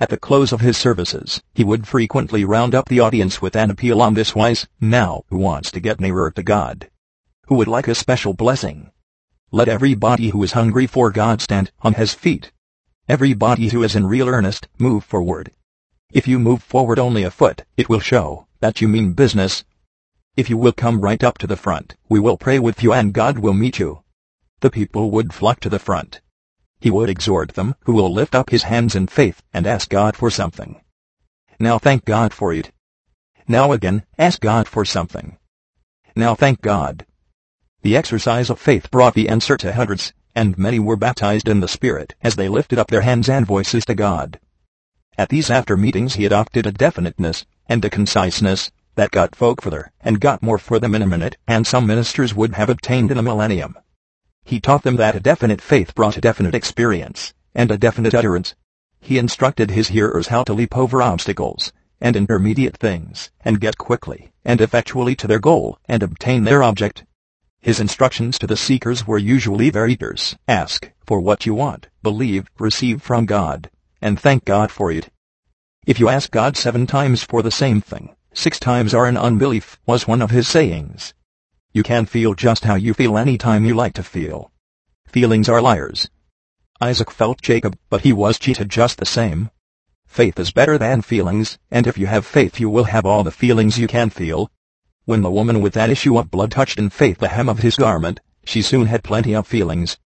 At the close of his services, he would frequently round up the audience with an appeal on this wise, Now, who wants to get nearer to God? Who would like a special blessing? Let everybody who is hungry for God stand on his feet. Everybody who is in real earnest, move forward. If you move forward only a foot, it will show that you mean business. If you will come right up to the front, we will pray with you and God will meet you. The people would flock to the front. He would exhort them who will lift up his hands in faith and ask God for something. Now thank God for it. Now again, ask God for something. Now thank God. The exercise of faith brought the answer to hundreds, and many were baptized in the Spirit as they lifted up their hands and voices to God. At these after meetings he adopted a definiteness and a conciseness that got folk further and got more for them in a minute and some ministers would have obtained in a millennium. He taught them that a definite faith brought a definite experience, and a definite utterance. He instructed his hearers how to leap over obstacles, and intermediate things, and get quickly, and effectually to their goal, and obtain their object. His instructions to the seekers were usually very terse. Ask for what you want, believe, receive from God, and thank God for it. If you ask God seven times for the same thing, six times are in unbelief, was one of his sayings. You can feel just how you feel any time you like to feel. Feelings are liars. Isaac felt Jacob, but he was cheated just the same. Faith is better than feelings, and if you have faith you will have all the feelings you can feel. When the woman with that issue of blood touched in faith the hem of his garment, she soon had plenty of feelings.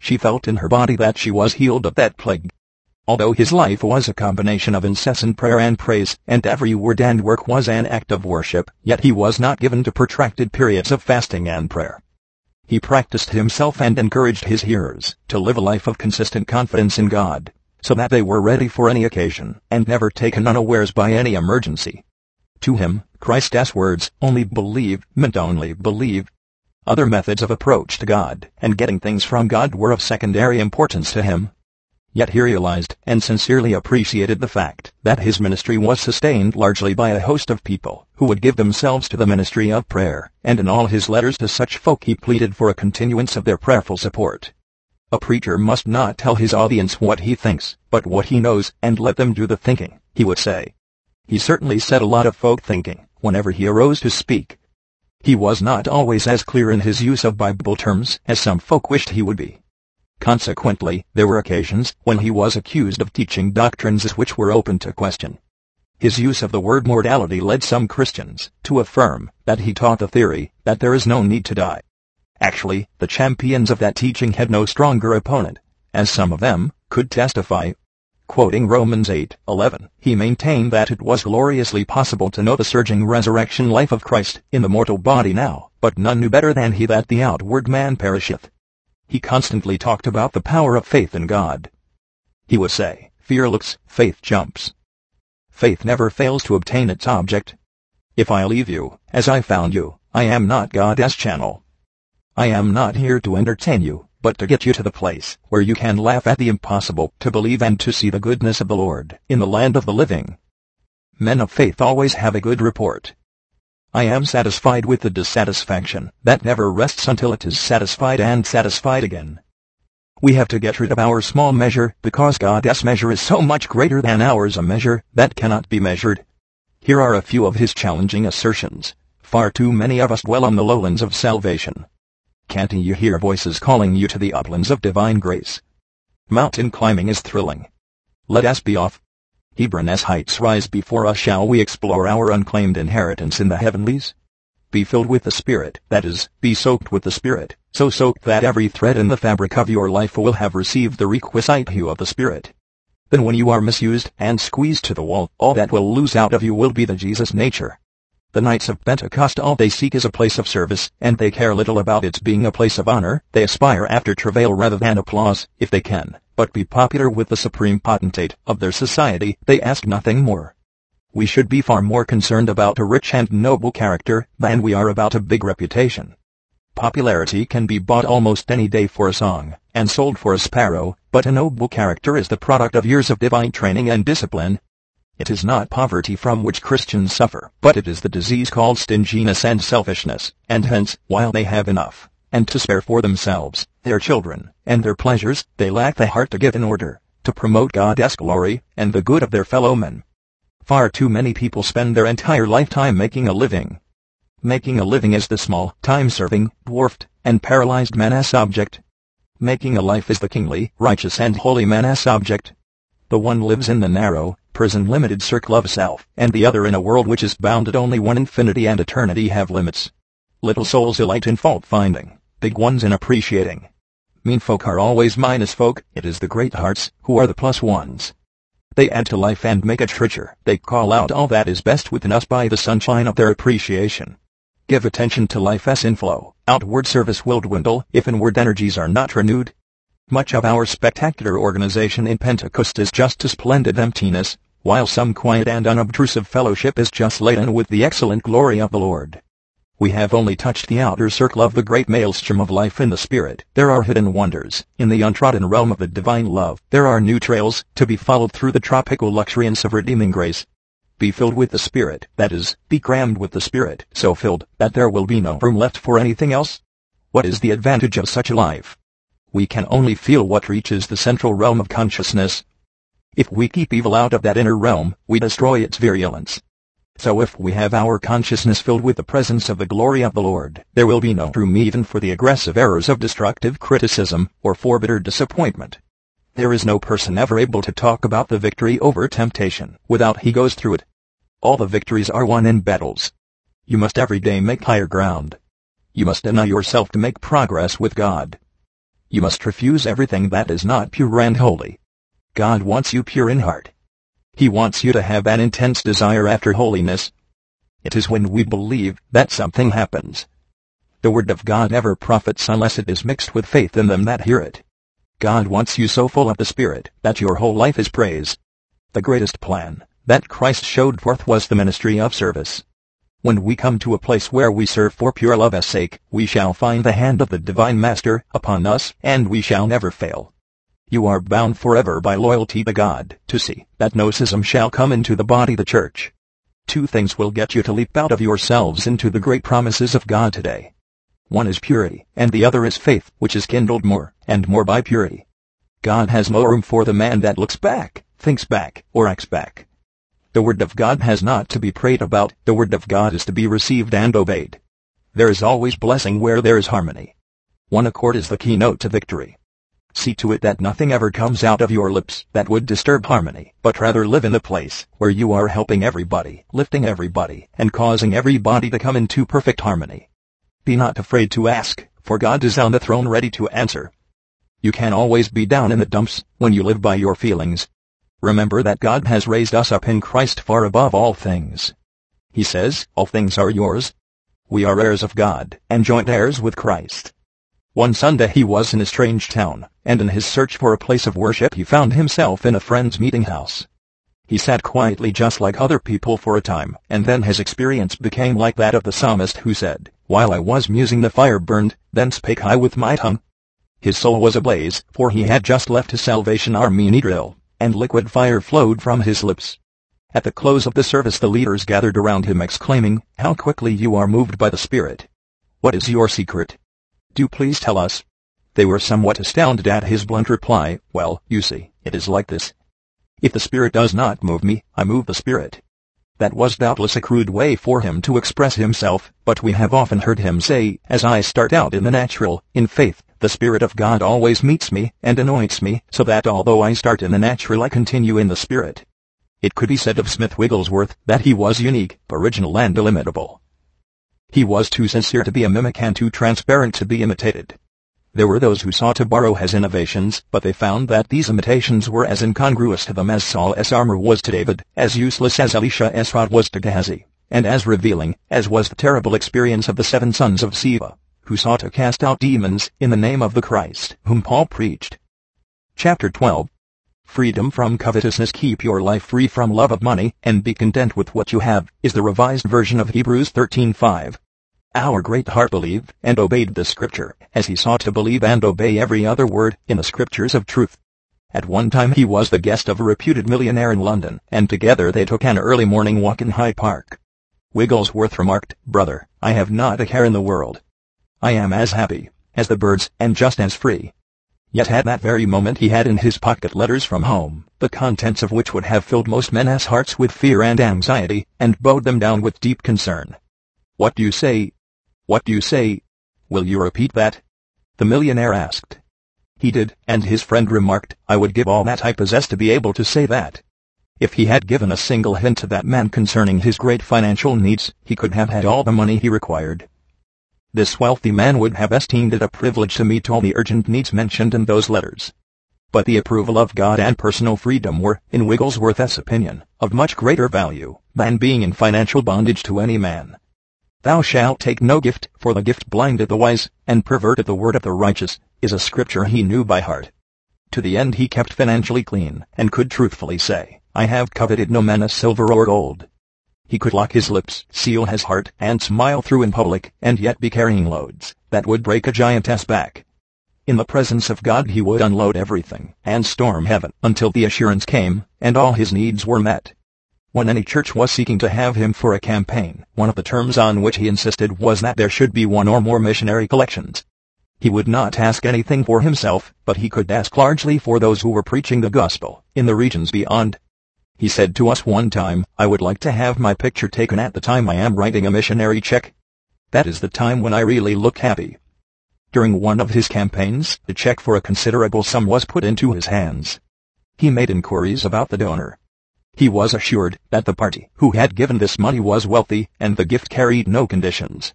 She felt in her body that she was healed of that plague. Although his life was a combination of incessant prayer and praise, and every word and work was an act of worship, yet he was not given to protracted periods of fasting and prayer. He practiced himself and encouraged his hearers to live a life of consistent confidence in God, so that they were ready for any occasion, and never taken unawares by any emergency. To him, Christ's words, only believe, meant only believe. Other methods of approach to God and getting things from God were of secondary importance to him, Yet he realized and sincerely appreciated the fact that his ministry was sustained largely by a host of people who would give themselves to the ministry of prayer, and in all his letters to such folk he pleaded for a continuance of their prayerful support. A preacher must not tell his audience what he thinks, but what he knows, and let them do the thinking, he would say. He certainly set a lot of folk thinking whenever he arose to speak. He was not always as clear in his use of Bible terms as some folk wished he would be. Consequently, there were occasions when he was accused of teaching doctrines which were open to question. His use of the word mortality led some Christians to affirm that he taught the theory that there is no need to die. Actually, the champions of that teaching had no stronger opponent, as some of them could testify. Quoting Romans 8:11, he maintained that it was gloriously possible to know the surging resurrection life of Christ in the mortal body now, but none knew better than he that the outward man perisheth, he constantly talked about the power of faith in God. He would say, fear looks, faith jumps. Faith never fails to obtain its object. If I leave you, as I found you, I am not God's channel. I am not here to entertain you, but to get you to the place where you can laugh at the impossible, to believe and to see the goodness of the Lord in the land of the living. Men of faith always have a good report. I am satisfied with the dissatisfaction that never rests until it is satisfied and satisfied again. We have to get rid of our small measure because God's measure is so much greater than ours a measure that cannot be measured. Here are a few of his challenging assertions. Far too many of us dwell on the lowlands of salvation. Can't you hear voices calling you to the uplands of divine grace? Mountain climbing is thrilling. Let us be off. Hebron as heights rise before us shall we explore our unclaimed inheritance in the heavenlies? Be filled with the Spirit, that is, be soaked with the Spirit, so soaked that every thread in the fabric of your life will have received the requisite hue of the Spirit. Then when you are misused and squeezed to the wall, all that will lose out of you will be the Jesus nature. The Knights of Pentecost all they seek is a place of service, and they care little about its being a place of honor, they aspire after travail rather than applause, if they can but be popular with the supreme potentate of their society, they ask nothing more. We should be far more concerned about a rich and noble character than we are about a big reputation. Popularity can be bought almost any day for a song, and sold for a sparrow, but a noble character is the product of years of divine training and discipline. It is not poverty from which Christians suffer, but it is the disease called stinginess and selfishness, and hence, while they have enough, and to spare for themselves, their children, and their pleasures, they lack the heart to give in order, to promote God's glory and the good of their fellow men. Far too many people spend their entire lifetime making a living. Making a living is the small, time-serving, dwarfed, and paralyzed man's object. Making a life is the kingly, righteous and holy man's object. The one lives in the narrow, prison-limited circle of self, and the other in a world which is bounded only when infinity and eternity have limits. Little souls delight in fault-finding, big ones in appreciating. Mean folk are always minus folk, it is the great hearts who are the plus ones. They add to life and make it richer. They call out all that is best within us by the sunshine of their appreciation. Give attention to life's inflow. Outward service will dwindle if inward energies are not renewed. Much of our spectacular organization in Pentecost is just a splendid emptiness, while some quiet and unobtrusive fellowship is just laden with the excellent glory of the Lord. We have only touched the outer circle of the great maelstrom of life in the Spirit. There are hidden wonders. In the untrodden realm of the divine love, there are new trails to be followed through the tropical luxuriance of redeeming grace. Be filled with the Spirit, that is, be crammed with the Spirit, so filled that there will be no room left for anything else. What is the advantage of such a life? We can only feel what reaches the central realm of consciousness. If we keep evil out of that inner realm, we destroy its virulence. So if we have our consciousness filled with the presence of the glory of the Lord, there will be no room even for the aggressive errors of destructive criticism or for bitter disappointment. There is no person ever able to talk about the victory over temptation without he goes through it. All the victories are won in battles. You must every day make higher ground. You must deny yourself to make progress with God. You must refuse everything that is not pure and holy. God wants you pure in heart. He wants you to have an intense desire after holiness. It is when we believe that something happens. The word of God never profits unless it is mixed with faith in them that hear it. God wants you so full of the Spirit that your whole life is praise. The greatest plan that Christ showed forth was the ministry of service. When we come to a place where we serve for pure love's sake, we shall find the hand of the divine Master upon us, and we shall never fail. You are bound forever by loyalty to God to see that no schism shall come into the body the church. Two things will get you to leap out of yourselves into the great promises of God today. One is purity, and the other is faith, which is kindled more and more by purity. God has no room for the man that looks back, thinks back, or acts back. The Word of God has not to be prayed about, the Word of God is to be received and obeyed. There is always blessing where there is harmony. One accord is the keynote to victory. See to it that nothing ever comes out of your lips that would disturb harmony, but rather live in a place where you are helping everybody, lifting everybody, and causing everybody to come into perfect harmony. Be not afraid to ask, for God is on the throne ready to answer. You can always be down in the dumps when you live by your feelings. Remember that God has raised us up in Christ far above all things. He says, all things are yours. We are heirs of God, and joint heirs with Christ. One Sunday he was in a strange town, and in his search for a place of worship he found himself in a friend's meeting house. He sat quietly just like other people for a time, and then his experience became like that of the psalmist who said, While I was musing the fire burned, then spake I with my tongue. His soul was ablaze, for he had just left his Salvation Army in Israel, and liquid fire flowed from his lips. At the close of the service the leaders gathered around him exclaiming, How quickly you are moved by the Spirit. What is your secret? Do please tell us. They were somewhat astounded at his blunt reply, Well, you see, it is like this. If the Spirit does not move me, I move the Spirit. That was doubtless a crude way for him to express himself, but we have often heard him say, As I start out in the natural, in faith, the Spirit of God always meets me and anoints me, so that although I start in the natural I continue in the Spirit. It could be said of Smith Wigglesworth that he was unique, original and illimitable. He was too sincere to be a mimic and too transparent to be imitated. There were those who sought to borrow his innovations, but they found that these imitations were as incongruous to them as Saul's armor was to David, as useless as Elisha's rod was to Gehazi, and as revealing as was the terrible experience of the seven sons of Sceva, who sought to cast out demons in the name of the Christ whom Paul preached. Chapter 12 Freedom from covetousness Keep your life free from love of money, and be content with what you have, is the revised version of Hebrews 13.5. Our great heart believed and obeyed the Scripture, as he sought to believe and obey every other word in the Scriptures of truth. At one time he was the guest of a reputed millionaire in London, and together they took an early morning walk in Hyde Park. Wigglesworth remarked, Brother, I have not a care in the world. I am as happy as the birds, and just as free. Yet at that very moment he had in his pocket letters from home, the contents of which would have filled most men's hearts with fear and anxiety, and bowed them down with deep concern. What do you say? What do you say? Will you repeat that? The millionaire asked. He did, and his friend remarked, I would give all that I possess to be able to say that. If he had given a single hint to that man concerning his great financial needs, he could have had all the money he required. This wealthy man would have esteemed it a privilege to meet all the urgent needs mentioned in those letters. But the approval of God and personal freedom were, in Wigglesworth's opinion, of much greater value than being in financial bondage to any man. Thou shalt take no gift, for the gift blinded the wise, and perverted the word of the righteous, is a scripture he knew by heart. To the end he kept financially clean, and could truthfully say, I have coveted no manna silver or gold, he could lock his lips, seal his heart, and smile through in public, and yet be carrying loads that would break a giantess back. In the presence of God he would unload everything and storm heaven until the assurance came and all his needs were met. When any church was seeking to have him for a campaign, one of the terms on which he insisted was that there should be one or more missionary collections. He would not ask anything for himself, but he could ask largely for those who were preaching the gospel in the regions beyond. He said to us one time, I would like to have my picture taken at the time I am writing a missionary check. That is the time when I really look happy. During one of his campaigns, a check for a considerable sum was put into his hands. He made inquiries about the donor. He was assured that the party who had given this money was wealthy and the gift carried no conditions.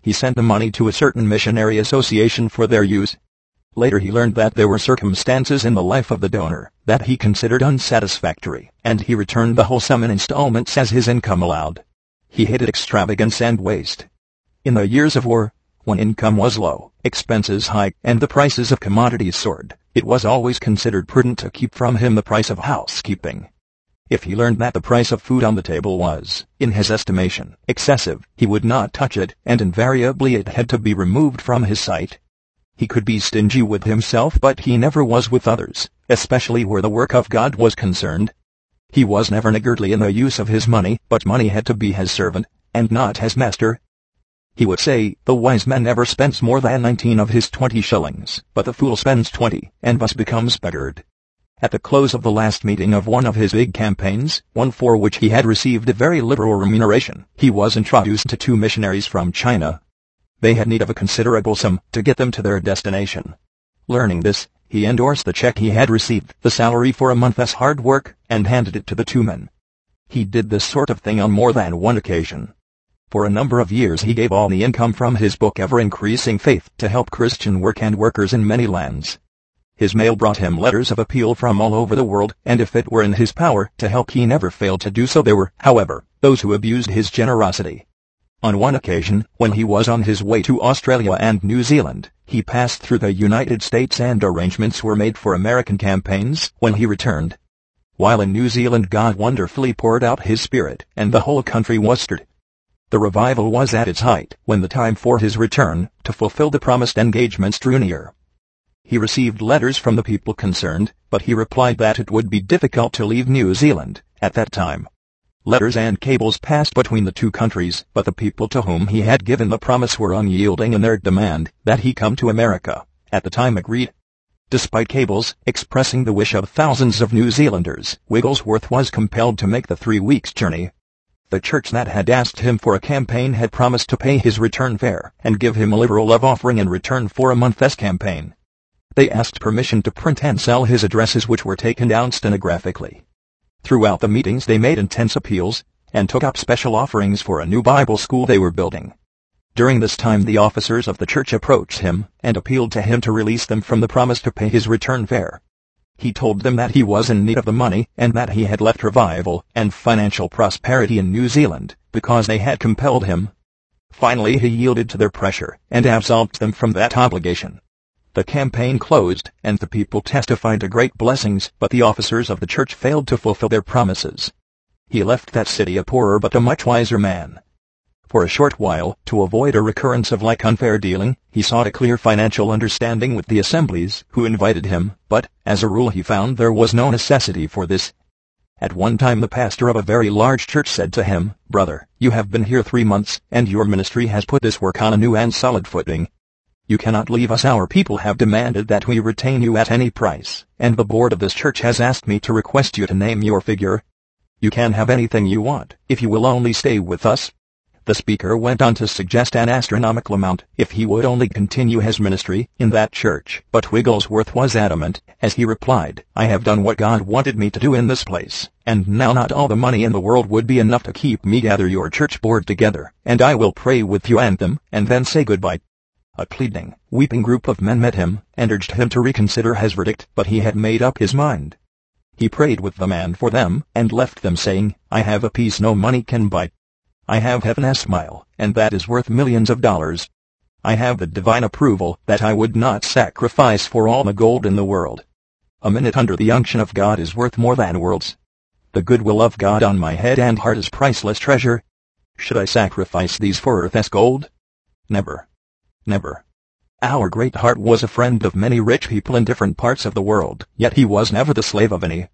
He sent the money to a certain missionary association for their use Later he learned that there were circumstances in the life of the donor that he considered unsatisfactory, and he returned the whole sum in installments as his income allowed. He hated extravagance and waste. In the years of war, when income was low, expenses high, and the prices of commodities soared, it was always considered prudent to keep from him the price of housekeeping. If he learned that the price of food on the table was, in his estimation, excessive, he would not touch it, and invariably it had to be removed from his sight. He could be stingy with himself but he never was with others, especially where the work of God was concerned. He was never niggardly in the use of his money, but money had to be his servant, and not his master. He would say, the wise man never spends more than nineteen of his twenty shillings, but the fool spends twenty, and thus becomes beggared. At the close of the last meeting of one of his big campaigns, one for which he had received a very liberal remuneration, he was introduced to two missionaries from China they had need of a considerable sum to get them to their destination. Learning this, he endorsed the check he had received, the salary for a month's hard work, and handed it to the two men. He did this sort of thing on more than one occasion. For a number of years he gave all the income from his book Ever Increasing Faith to help Christian work and workers in many lands. His mail brought him letters of appeal from all over the world, and if it were in his power to help he never failed to do so there were, however, those who abused his generosity. On one occasion, when he was on his way to Australia and New Zealand, he passed through the United States and arrangements were made for American campaigns when he returned. While in New Zealand God wonderfully poured out his spirit, and the whole country was stirred. The revival was at its height when the time for his return, to fulfill the promised engagements drew near. He received letters from the people concerned, but he replied that it would be difficult to leave New Zealand at that time. Letters and cables passed between the two countries, but the people to whom he had given the promise were unyielding in their demand that he come to America. At the time agreed. Despite cables expressing the wish of thousands of New Zealanders, Wigglesworth was compelled to make the three weeks journey. The church that had asked him for a campaign had promised to pay his return fare and give him a liberal love offering in return for a month's campaign. They asked permission to print and sell his addresses which were taken down stenographically. Throughout the meetings they made intense appeals, and took up special offerings for a new Bible school they were building. During this time the officers of the church approached him and appealed to him to release them from the promise to pay his return fare. He told them that he was in need of the money and that he had left revival and financial prosperity in New Zealand because they had compelled him. Finally he yielded to their pressure and absolved them from that obligation. The campaign closed, and the people testified to great blessings, but the officers of the church failed to fulfill their promises. He left that city a poorer but a much wiser man. For a short while, to avoid a recurrence of like unfair dealing, he sought a clear financial understanding with the assemblies who invited him, but, as a rule he found there was no necessity for this. At one time the pastor of a very large church said to him, Brother, you have been here three months, and your ministry has put this work on a new and solid footing. You cannot leave us our people have demanded that we retain you at any price, and the board of this church has asked me to request you to name your figure. You can have anything you want, if you will only stay with us. The speaker went on to suggest an astronomical amount if he would only continue his ministry in that church. But Wigglesworth was adamant, as he replied, I have done what God wanted me to do in this place, and now not all the money in the world would be enough to keep me gather your church board together, and I will pray with you and them, and then say goodbye. A pleading, weeping group of men met him, and urged him to reconsider his verdict, but he had made up his mind. He prayed with the man for them, and left them saying, I have a peace no money can buy. I have heaven's smile, and that is worth millions of dollars. I have the divine approval that I would not sacrifice for all the gold in the world. A minute under the unction of God is worth more than worlds. The goodwill of God on my head and heart is priceless treasure. Should I sacrifice these for earth's gold? Never. Never. Our great heart was a friend of many rich people in different parts of the world, yet he was never the slave of any.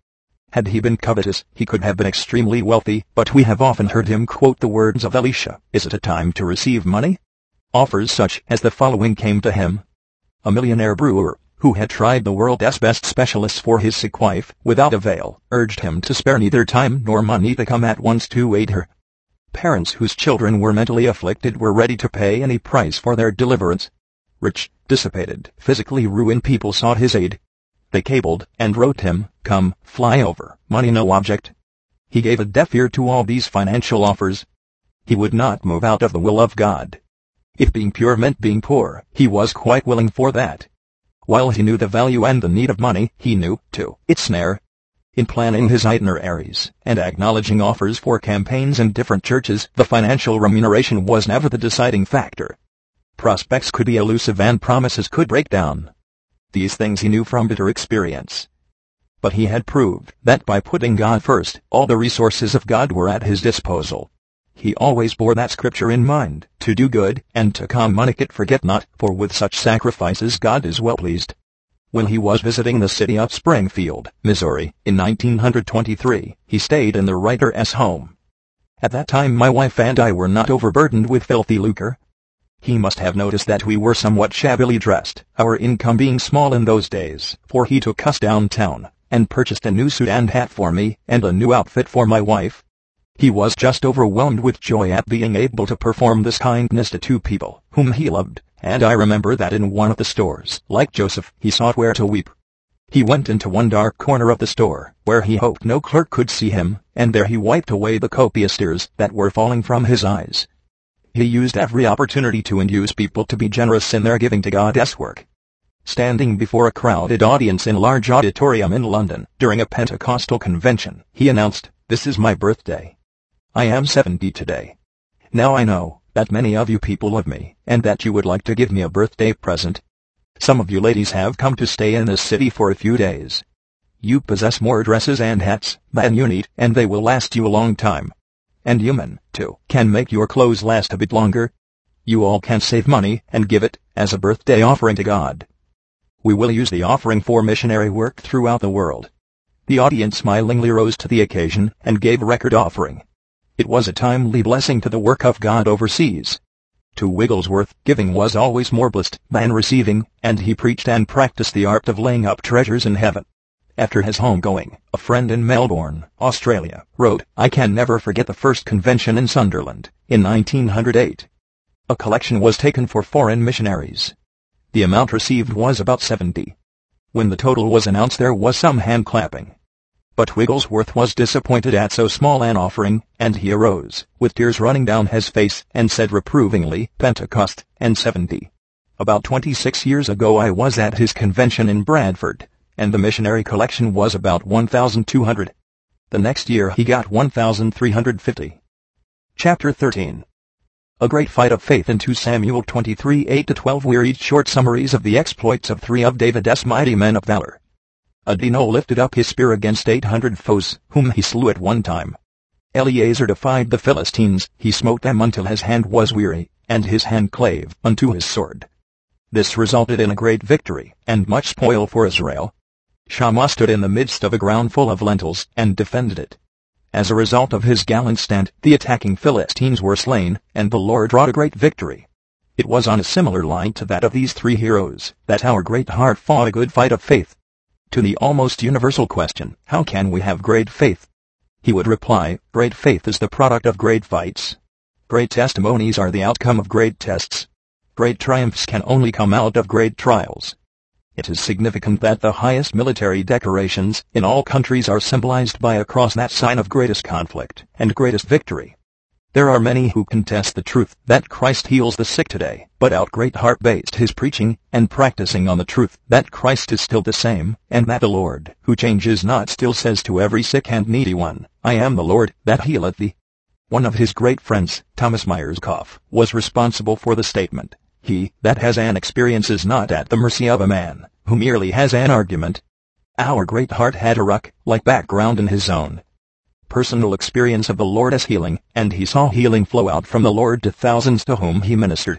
Had he been covetous, he could have been extremely wealthy, but we have often heard him quote the words of Elisha, Is it a time to receive money? Offers such as the following came to him. A millionaire brewer, who had tried the world's best specialists for his sick wife, without avail, urged him to spare neither time nor money to come at once to aid her. Parents whose children were mentally afflicted were ready to pay any price for their deliverance. Rich, dissipated, physically ruined people sought his aid. They cabled and wrote him, come, fly over, money no object. He gave a deaf ear to all these financial offers. He would not move out of the will of God. If being pure meant being poor, he was quite willing for that. While he knew the value and the need of money, he knew, too, its snare. In planning his itineraries and acknowledging offers for campaigns in different churches, the financial remuneration was never the deciding factor. Prospects could be elusive and promises could break down. These things he knew from bitter experience. But he had proved that by putting God first, all the resources of God were at his disposal. He always bore that scripture in mind, to do good, and to communicate forget not, for with such sacrifices God is well pleased. When he was visiting the city of Springfield, Missouri, in 1923, he stayed in the writer's home. At that time my wife and I were not overburdened with filthy lucre, he must have noticed that we were somewhat shabbily dressed, our income being small in those days, for he took us downtown and purchased a new suit and hat for me and a new outfit for my wife. He was just overwhelmed with joy at being able to perform this kindness to two people whom he loved, and I remember that in one of the stores, like Joseph, he sought where to weep. He went into one dark corner of the store, where he hoped no clerk could see him, and there he wiped away the copious tears that were falling from his eyes. He used every opportunity to induce people to be generous in their giving to God's work. Standing before a crowded audience in a large auditorium in London during a Pentecostal convention, he announced, This is my birthday. I am 70 today. Now I know that many of you people love me, and that you would like to give me a birthday present. Some of you ladies have come to stay in this city for a few days. You possess more dresses and hats than you need, and they will last you a long time. And you men, too, can make your clothes last a bit longer. You all can save money and give it as a birthday offering to God. We will use the offering for missionary work throughout the world. The audience smilingly rose to the occasion and gave a record offering. It was a timely blessing to the work of God overseas. To Wigglesworth, giving was always more blessed than receiving, and he preached and practiced the art of laying up treasures in heaven. After his homegoing, a friend in Melbourne, Australia, wrote, I can never forget the first convention in Sunderland, in 1908. A collection was taken for foreign missionaries. The amount received was about 70. When the total was announced there was some hand clapping. But Wigglesworth was disappointed at so small an offering, and he arose, with tears running down his face, and said reprovingly, Pentecost, and 70. About 26 years ago I was at his convention in Bradford, and the missionary collection was about 1,200. The next year he got 1,350. Chapter 13 A great fight of faith in 2 Samuel 23 8-12 we read short summaries of the exploits of three of David's mighty men of valor. Adino lifted up his spear against 800 foes, whom he slew at one time. Eleazar defied the Philistines, he smote them until his hand was weary, and his hand clave unto his sword. This resulted in a great victory, and much spoil for Israel. Shammah stood in the midst of a ground full of lentils and defended it. As a result of his gallant stand, the attacking Philistines were slain, and the Lord wrought a great victory. It was on a similar line to that of these three heroes that our great heart fought a good fight of faith. To the almost universal question, how can we have great faith? He would reply, great faith is the product of great fights. Great testimonies are the outcome of great tests. Great triumphs can only come out of great trials. It is significant that the highest military decorations in all countries are symbolized by a cross that sign of greatest conflict and greatest victory. There are many who contest the truth that Christ heals the sick today, but out great heart based his preaching and practicing on the truth that Christ is still the same, and that the Lord, who changes not still says to every sick and needy one, I am the Lord that healeth thee. One of his great friends, Thomas Myerscough, was responsible for the statement, he that has an experience is not at the mercy of a man, who merely has an argument. Our great heart had a rock-like background in his own personal experience of the Lord as healing, and he saw healing flow out from the Lord to thousands to whom he ministered.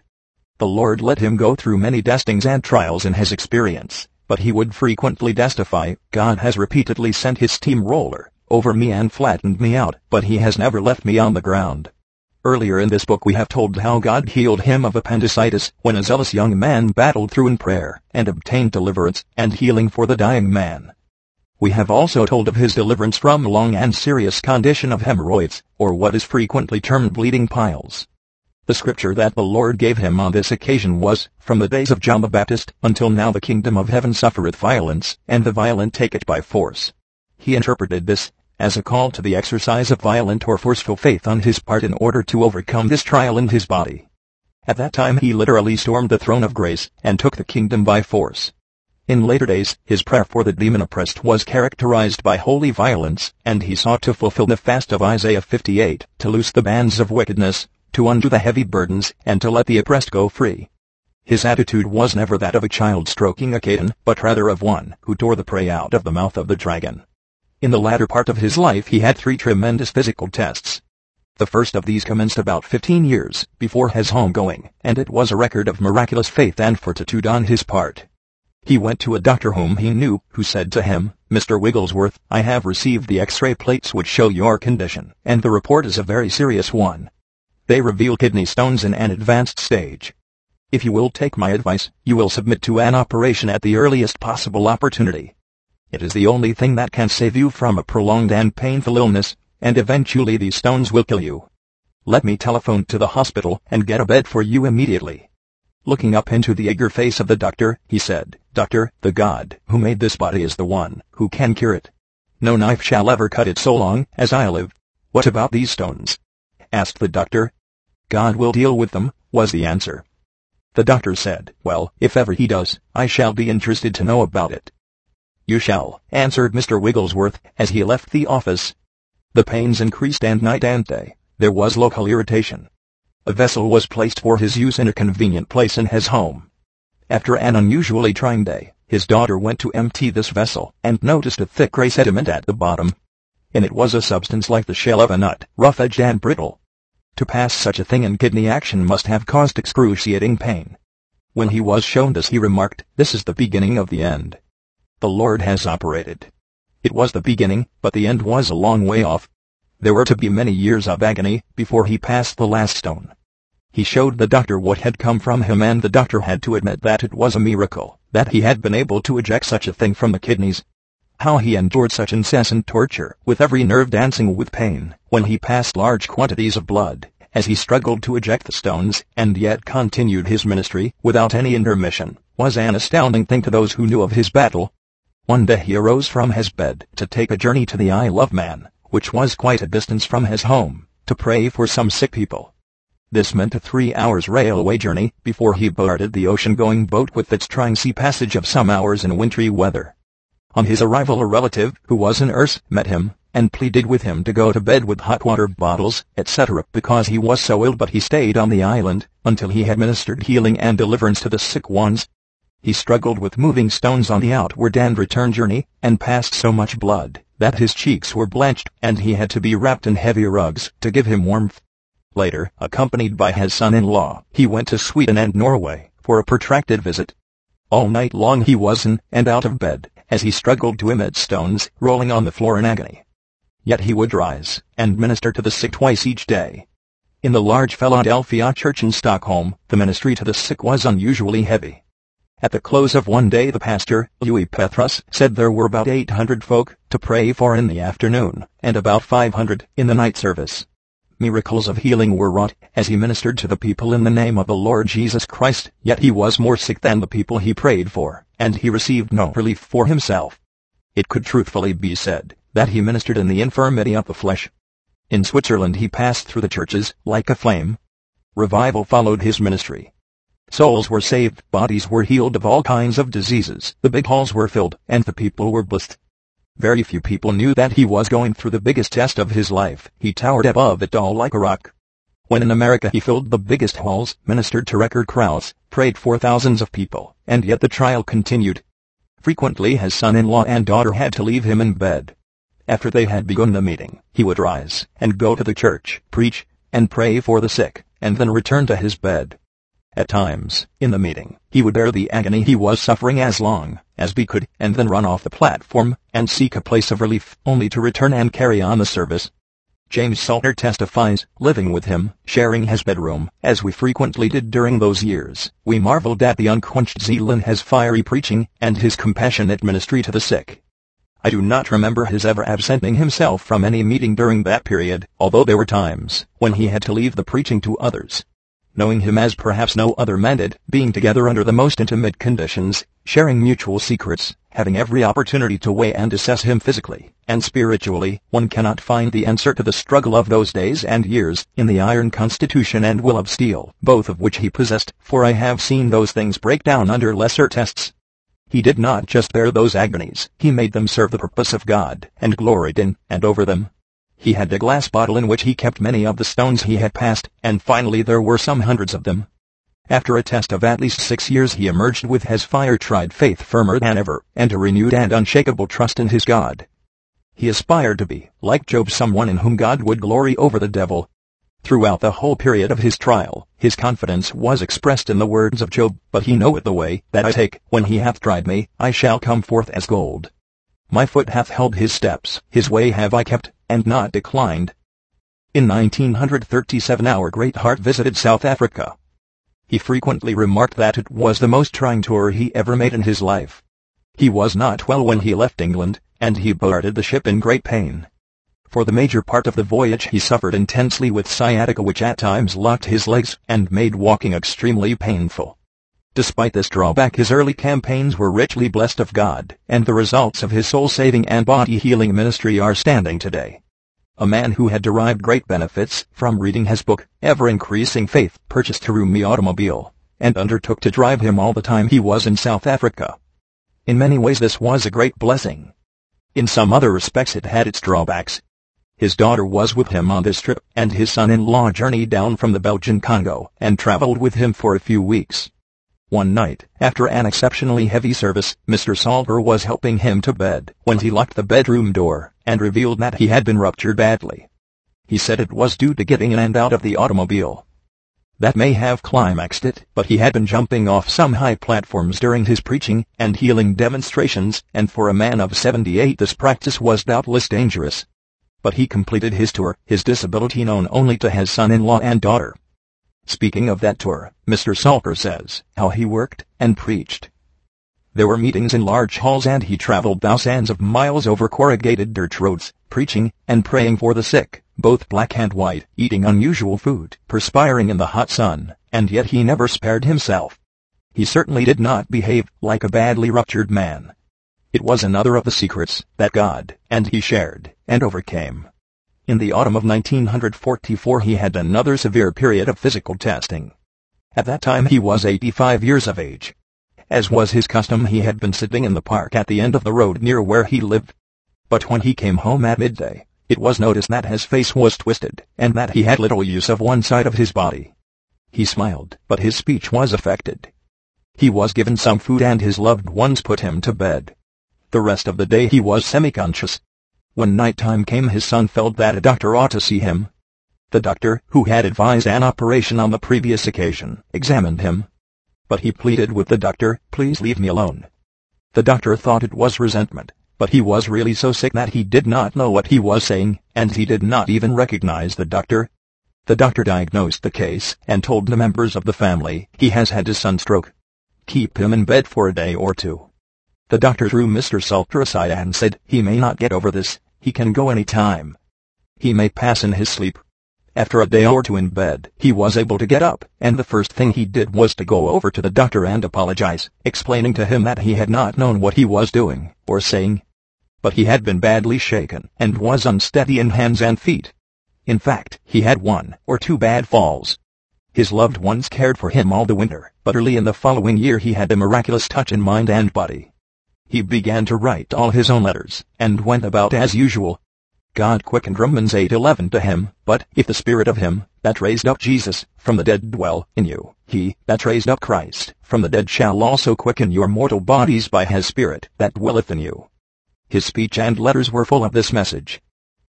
The Lord let him go through many testings and trials in his experience, but he would frequently testify, God has repeatedly sent his steamroller over me and flattened me out, but he has never left me on the ground. Earlier in this book we have told how God healed him of appendicitis when a zealous young man battled through in prayer and obtained deliverance and healing for the dying man. We have also told of his deliverance from long and serious condition of hemorrhoids, or what is frequently termed bleeding piles. The scripture that the Lord gave him on this occasion was, From the days of John the Baptist until now the kingdom of heaven suffereth violence, and the violent take it by force. He interpreted this as a call to the exercise of violent or forceful faith on his part in order to overcome this trial in his body. At that time he literally stormed the throne of grace and took the kingdom by force. In later days, his prayer for the demon-oppressed was characterized by holy violence, and he sought to fulfill the fast of Isaiah 58, to loose the bands of wickedness, to undo the heavy burdens, and to let the oppressed go free. His attitude was never that of a child stroking a kitten, but rather of one who tore the prey out of the mouth of the dragon. In the latter part of his life he had three tremendous physical tests. The first of these commenced about 15 years before his homegoing, and it was a record of miraculous faith and fortitude on his part. He went to a doctor whom he knew, who said to him, Mr. Wigglesworth, I have received the x-ray plates which show your condition, and the report is a very serious one. They reveal kidney stones in an advanced stage. If you will take my advice, you will submit to an operation at the earliest possible opportunity. It is the only thing that can save you from a prolonged and painful illness, and eventually these stones will kill you. Let me telephone to the hospital and get a bed for you immediately. Looking up into the eager face of the doctor, he said, Doctor, the God who made this body is the one who can cure it. No knife shall ever cut it so long as I live. What about these stones? asked the doctor. God will deal with them, was the answer. The doctor said, Well, if ever he does, I shall be interested to know about it. You shall, answered Mr. Wigglesworth, as he left the office. The pains increased and night and day. There was local irritation. A vessel was placed for his use in a convenient place in his home. After an unusually trying day, his daughter went to empty this vessel and noticed a thick gray sediment at the bottom. In it was a substance like the shell of a nut, rough-edged and brittle. To pass such a thing in kidney action must have caused excruciating pain. When he was shown this he remarked, this is the beginning of the end the Lord has operated. It was the beginning, but the end was a long way off. There were to be many years of agony before he passed the last stone. He showed the doctor what had come from him and the doctor had to admit that it was a miracle, that he had been able to eject such a thing from the kidneys. How he endured such incessant torture, with every nerve dancing with pain, when he passed large quantities of blood, as he struggled to eject the stones, and yet continued his ministry, without any intermission, was an astounding thing to those who knew of his battle, one day he arose from his bed to take a journey to the Isle of Man, which was quite a distance from his home, to pray for some sick people. This meant a three hours railway journey before he boarded the ocean-going boat with its trying sea passage of some hours in wintry weather. On his arrival a relative, who was a nurse, met him, and pleaded with him to go to bed with hot water bottles, etc., because he was so ill but he stayed on the island, until he had ministered healing and deliverance to the sick ones, he struggled with moving stones on the outward and return journey, and passed so much blood that his cheeks were blanched, and he had to be wrapped in heavy rugs to give him warmth. Later, accompanied by his son-in-law, he went to Sweden and Norway for a protracted visit. All night long he was in and out of bed, as he struggled to emit stones, rolling on the floor in agony. Yet he would rise and minister to the sick twice each day. In the large Philadelphia church in Stockholm, the ministry to the sick was unusually heavy. At the close of one day the pastor, Lewi Pethrus, said there were about 800 folk to pray for in the afternoon, and about 500 in the night service. Miracles of healing were wrought as he ministered to the people in the name of the Lord Jesus Christ, yet he was more sick than the people he prayed for, and he received no relief for himself. It could truthfully be said that he ministered in the infirmity of the flesh. In Switzerland he passed through the churches like a flame. Revival followed his ministry. Souls were saved, bodies were healed of all kinds of diseases, the big halls were filled, and the people were blessed. Very few people knew that he was going through the biggest test of his life. He towered above it all like a rock. When in America he filled the biggest halls, ministered to record crowds, prayed for thousands of people, and yet the trial continued. Frequently his son-in-law and daughter had to leave him in bed. After they had begun the meeting, he would rise and go to the church, preach, and pray for the sick, and then return to his bed. At times, in the meeting, he would bear the agony he was suffering as long as he could, and then run off the platform and seek a place of relief, only to return and carry on the service. James Salter testifies, living with him, sharing his bedroom, as we frequently did during those years, we marveled at the unquenched zeal in his fiery preaching and his compassionate ministry to the sick. I do not remember his ever absenting himself from any meeting during that period, although there were times when he had to leave the preaching to others. Knowing him as perhaps no other man did, being together under the most intimate conditions, sharing mutual secrets, having every opportunity to weigh and assess him physically and spiritually, one cannot find the answer to the struggle of those days and years in the iron constitution and will of steel, both of which he possessed, for I have seen those things break down under lesser tests. He did not just bear those agonies, he made them serve the purpose of God, and gloried in and over them. He had a glass bottle in which he kept many of the stones he had passed, and finally there were some hundreds of them. After a test of at least six years he emerged with his fire-tried faith firmer than ever, and a renewed and unshakable trust in his God. He aspired to be, like Job someone in whom God would glory over the devil, Throughout the whole period of his trial, his confidence was expressed in the words of Job, But he knoweth the way that I take, when he hath tried me, I shall come forth as gold. My foot hath held his steps, his way have I kept, and not declined. In 1937 our great heart visited South Africa. He frequently remarked that it was the most trying tour he ever made in his life. He was not well when he left England, and he boarded the ship in great pain. For the major part of the voyage he suffered intensely with sciatica which at times locked his legs and made walking extremely painful. Despite this drawback his early campaigns were richly blessed of God, and the results of his soul-saving and body-healing ministry are standing today. A man who had derived great benefits from reading his book, Ever-Increasing Faith, purchased a roomy automobile, and undertook to drive him all the time he was in South Africa. In many ways this was a great blessing. In some other respects it had its drawbacks, his daughter was with him on this trip, and his son-in-law journeyed down from the Belgian Congo and traveled with him for a few weeks. One night, after an exceptionally heavy service, Mr. Salter was helping him to bed when he locked the bedroom door and revealed that he had been ruptured badly. He said it was due to getting in and out of the automobile. That may have climaxed it, but he had been jumping off some high platforms during his preaching and healing demonstrations, and for a man of 78 this practice was doubtless dangerous but he completed his tour, his disability known only to his son-in-law and daughter. Speaking of that tour, Mr. Salter says how he worked and preached. There were meetings in large halls and he traveled thousands of miles over corrugated dirt roads, preaching and praying for the sick, both black and white, eating unusual food, perspiring in the hot sun, and yet he never spared himself. He certainly did not behave like a badly ruptured man, it was another of the secrets that God and he shared and overcame. In the autumn of 1944 he had another severe period of physical testing. At that time he was 85 years of age. As was his custom he had been sitting in the park at the end of the road near where he lived. But when he came home at midday, it was noticed that his face was twisted and that he had little use of one side of his body. He smiled, but his speech was affected. He was given some food and his loved ones put him to bed. The rest of the day he was semi-conscious. When nighttime came his son felt that a doctor ought to see him. The doctor, who had advised an operation on the previous occasion, examined him. But he pleaded with the doctor, please leave me alone. The doctor thought it was resentment, but he was really so sick that he did not know what he was saying, and he did not even recognize the doctor. The doctor diagnosed the case and told the members of the family he has had his sunstroke. Keep him in bed for a day or two. The doctor threw Mr. Salter aside and said he may not get over this, he can go any time. He may pass in his sleep. After a day or two in bed, he was able to get up, and the first thing he did was to go over to the doctor and apologize, explaining to him that he had not known what he was doing, or saying. But he had been badly shaken, and was unsteady in hands and feet. In fact, he had one or two bad falls. His loved ones cared for him all the winter, but early in the following year he had a miraculous touch in mind and body. He began to write all his own letters, and went about as usual. God quickened Romans 8:11 to him, but if the spirit of him that raised up Jesus from the dead dwell in you, he that raised up Christ from the dead shall also quicken your mortal bodies by his spirit that dwelleth in you. His speech and letters were full of this message.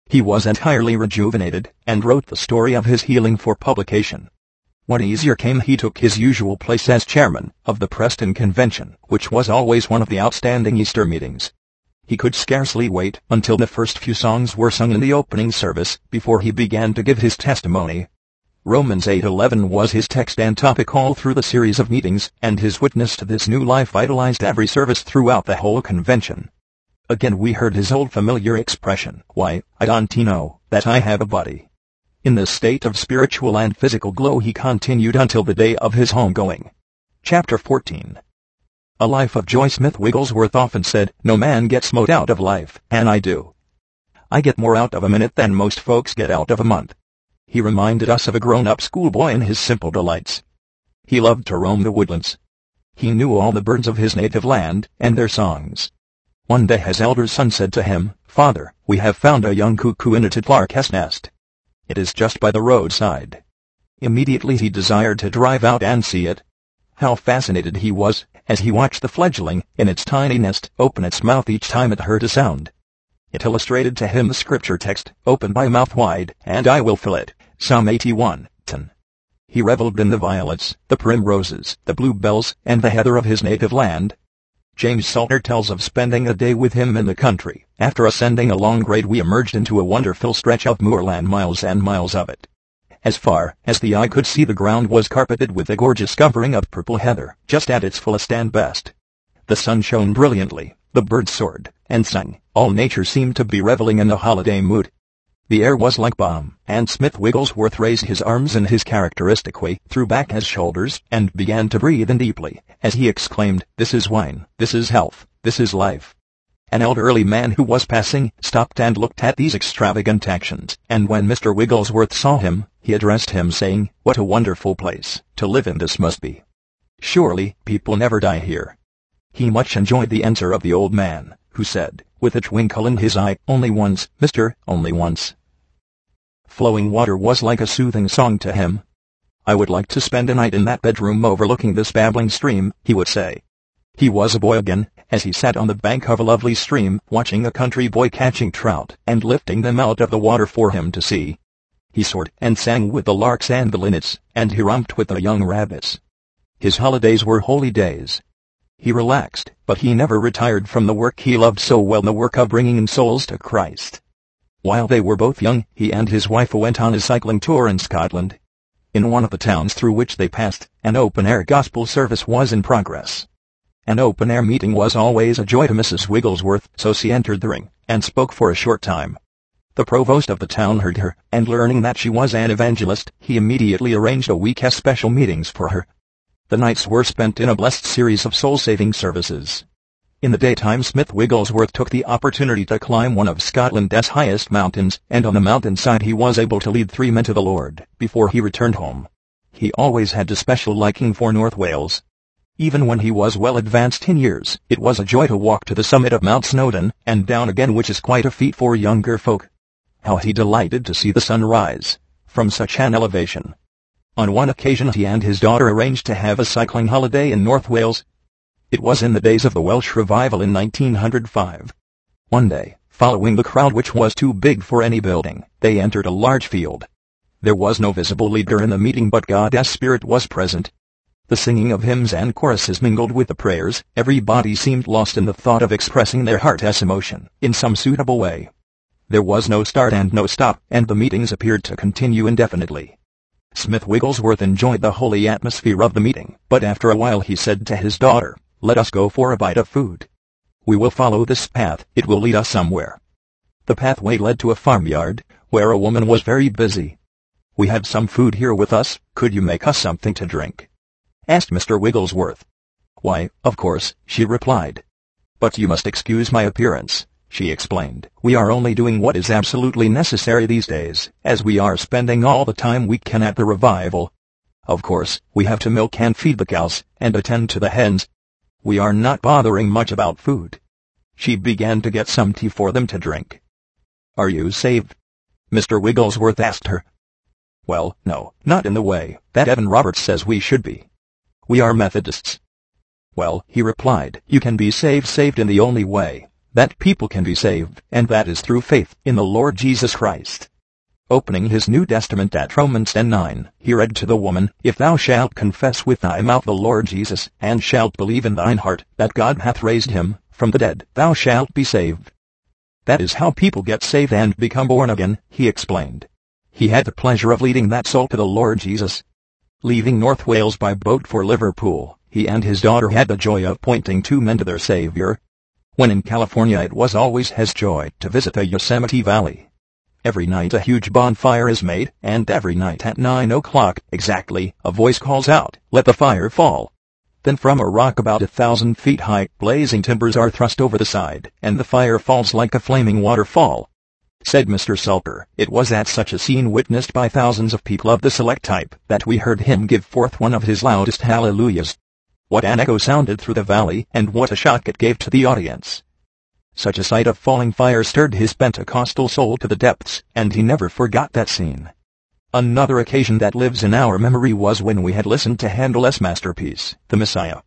He was entirely rejuvenated, and wrote the story of his healing for publication. What Easter came he took his usual place as chairman of the Preston Convention, which was always one of the outstanding Easter meetings. He could scarcely wait until the first few songs were sung in the opening service before he began to give his testimony. Romans 8:11 was his text and topic all through the series of meetings, and his witness to this new life vitalized every service throughout the whole convention. Again we heard his old familiar expression, why, I don't know that I have a body. In this state of spiritual and physical glow he continued until the day of his homegoing. Chapter 14 A Life of Joy Smith Wigglesworth often said, No man gets most out of life, and I do. I get more out of a minute than most folks get out of a month. He reminded us of a grown-up schoolboy in his simple delights. He loved to roam the woodlands. He knew all the birds of his native land, and their songs. One day his elder son said to him, Father, we have found a young cuckoo in a titlark's nest. It is just by the roadside. Immediately he desired to drive out and see it. How fascinated he was, as he watched the fledgling, in its tiny nest, open its mouth each time it heard a sound. It illustrated to him the scripture text, Open thy mouth wide, and I will fill it, Psalm 81, 10. He reveled in the violets, the primroses, the bluebells, and the heather of his native land, James Salter tells of spending a day with him in the country. After ascending a long grade we emerged into a wonderful stretch of moorland miles and miles of it. As far as the eye could see the ground was carpeted with a gorgeous covering of purple heather, just at its fullest and best. The sun shone brilliantly, the birds soared and sang, all nature seemed to be reveling in a holiday mood. The air was like balm, and Smith Wigglesworth raised his arms in his characteristic way, threw back his shoulders, and began to breathe in deeply, as he exclaimed, This is wine, this is health, this is life. An elderly man who was passing stopped and looked at these extravagant actions, and when Mr. Wigglesworth saw him, he addressed him saying, What a wonderful place to live in this must be. Surely, people never die here. He much enjoyed the answer of the old man, who said, with a twinkle in his eye, Only once, mister, only once. Flowing water was like a soothing song to him. I would like to spend a night in that bedroom overlooking this babbling stream, he would say. He was a boy again, as he sat on the bank of a lovely stream, watching a country boy catching trout and lifting them out of the water for him to see. He soared and sang with the larks and the linnets, and he romped with the young rabbits. His holidays were holy days, he relaxed, but he never retired from the work he loved so well the work of bringing souls to Christ. While they were both young, he and his wife went on a cycling tour in Scotland. In one of the towns through which they passed, an open-air gospel service was in progress. An open-air meeting was always a joy to Mrs. Wigglesworth, so she entered the ring, and spoke for a short time. The provost of the town heard her, and learning that she was an evangelist, he immediately arranged a week special meetings for her, the nights were spent in a blessed series of soul-saving services. In the daytime Smith Wigglesworth took the opportunity to climb one of Scotland's highest mountains, and on the mountainside he was able to lead three men to the Lord, before he returned home. He always had a special liking for North Wales. Even when he was well advanced in years, it was a joy to walk to the summit of Mount Snowdon, and down again which is quite a feat for younger folk. How he delighted to see the sun rise, from such an elevation. On one occasion he and his daughter arranged to have a cycling holiday in North Wales. It was in the days of the Welsh revival in 1905. One day, following the crowd which was too big for any building, they entered a large field. There was no visible leader in the meeting but God's Spirit was present. The singing of hymns and choruses mingled with the prayers, everybody seemed lost in the thought of expressing their heart's emotion in some suitable way. There was no start and no stop, and the meetings appeared to continue indefinitely. Smith Wigglesworth enjoyed the holy atmosphere of the meeting, but after a while he said to his daughter, let us go for a bite of food. We will follow this path, it will lead us somewhere. The pathway led to a farmyard, where a woman was very busy. We have some food here with us, could you make us something to drink? asked Mr. Wigglesworth. Why, of course, she replied. But you must excuse my appearance, she explained. We are only doing what is absolutely necessary these days, as we are spending all the time we can at the revival. Of course, we have to milk and feed the cows, and attend to the hens. We are not bothering much about food. She began to get some tea for them to drink. Are you saved? Mr. Wigglesworth asked her. Well, no, not in the way that Evan Roberts says we should be. We are Methodists. Well, he replied, you can be saved saved in the only way that people can be saved, and that is through faith in the Lord Jesus Christ. Opening his New Testament at Romans 10:9, he read to the woman, If thou shalt confess with thy mouth the Lord Jesus, and shalt believe in thine heart that God hath raised him from the dead, thou shalt be saved. That is how people get saved and become born again, he explained. He had the pleasure of leading that soul to the Lord Jesus. Leaving North Wales by boat for Liverpool, he and his daughter had the joy of pointing two men to their Savior. When in California it was always his joy to visit the Yosemite Valley. Every night a huge bonfire is made, and every night at nine o'clock exactly, a voice calls out, let the fire fall. Then from a rock about a thousand feet high, blazing timbers are thrust over the side, and the fire falls like a flaming waterfall. Said Mr. Salter, it was at such a scene witnessed by thousands of people of the select type, that we heard him give forth one of his loudest hallelujahs. What an echo sounded through the valley, and what a shock it gave to the audience. Such a sight of falling fire stirred his Pentecostal soul to the depths, and he never forgot that scene. Another occasion that lives in our memory was when we had listened to Handel's masterpiece, The Messiah.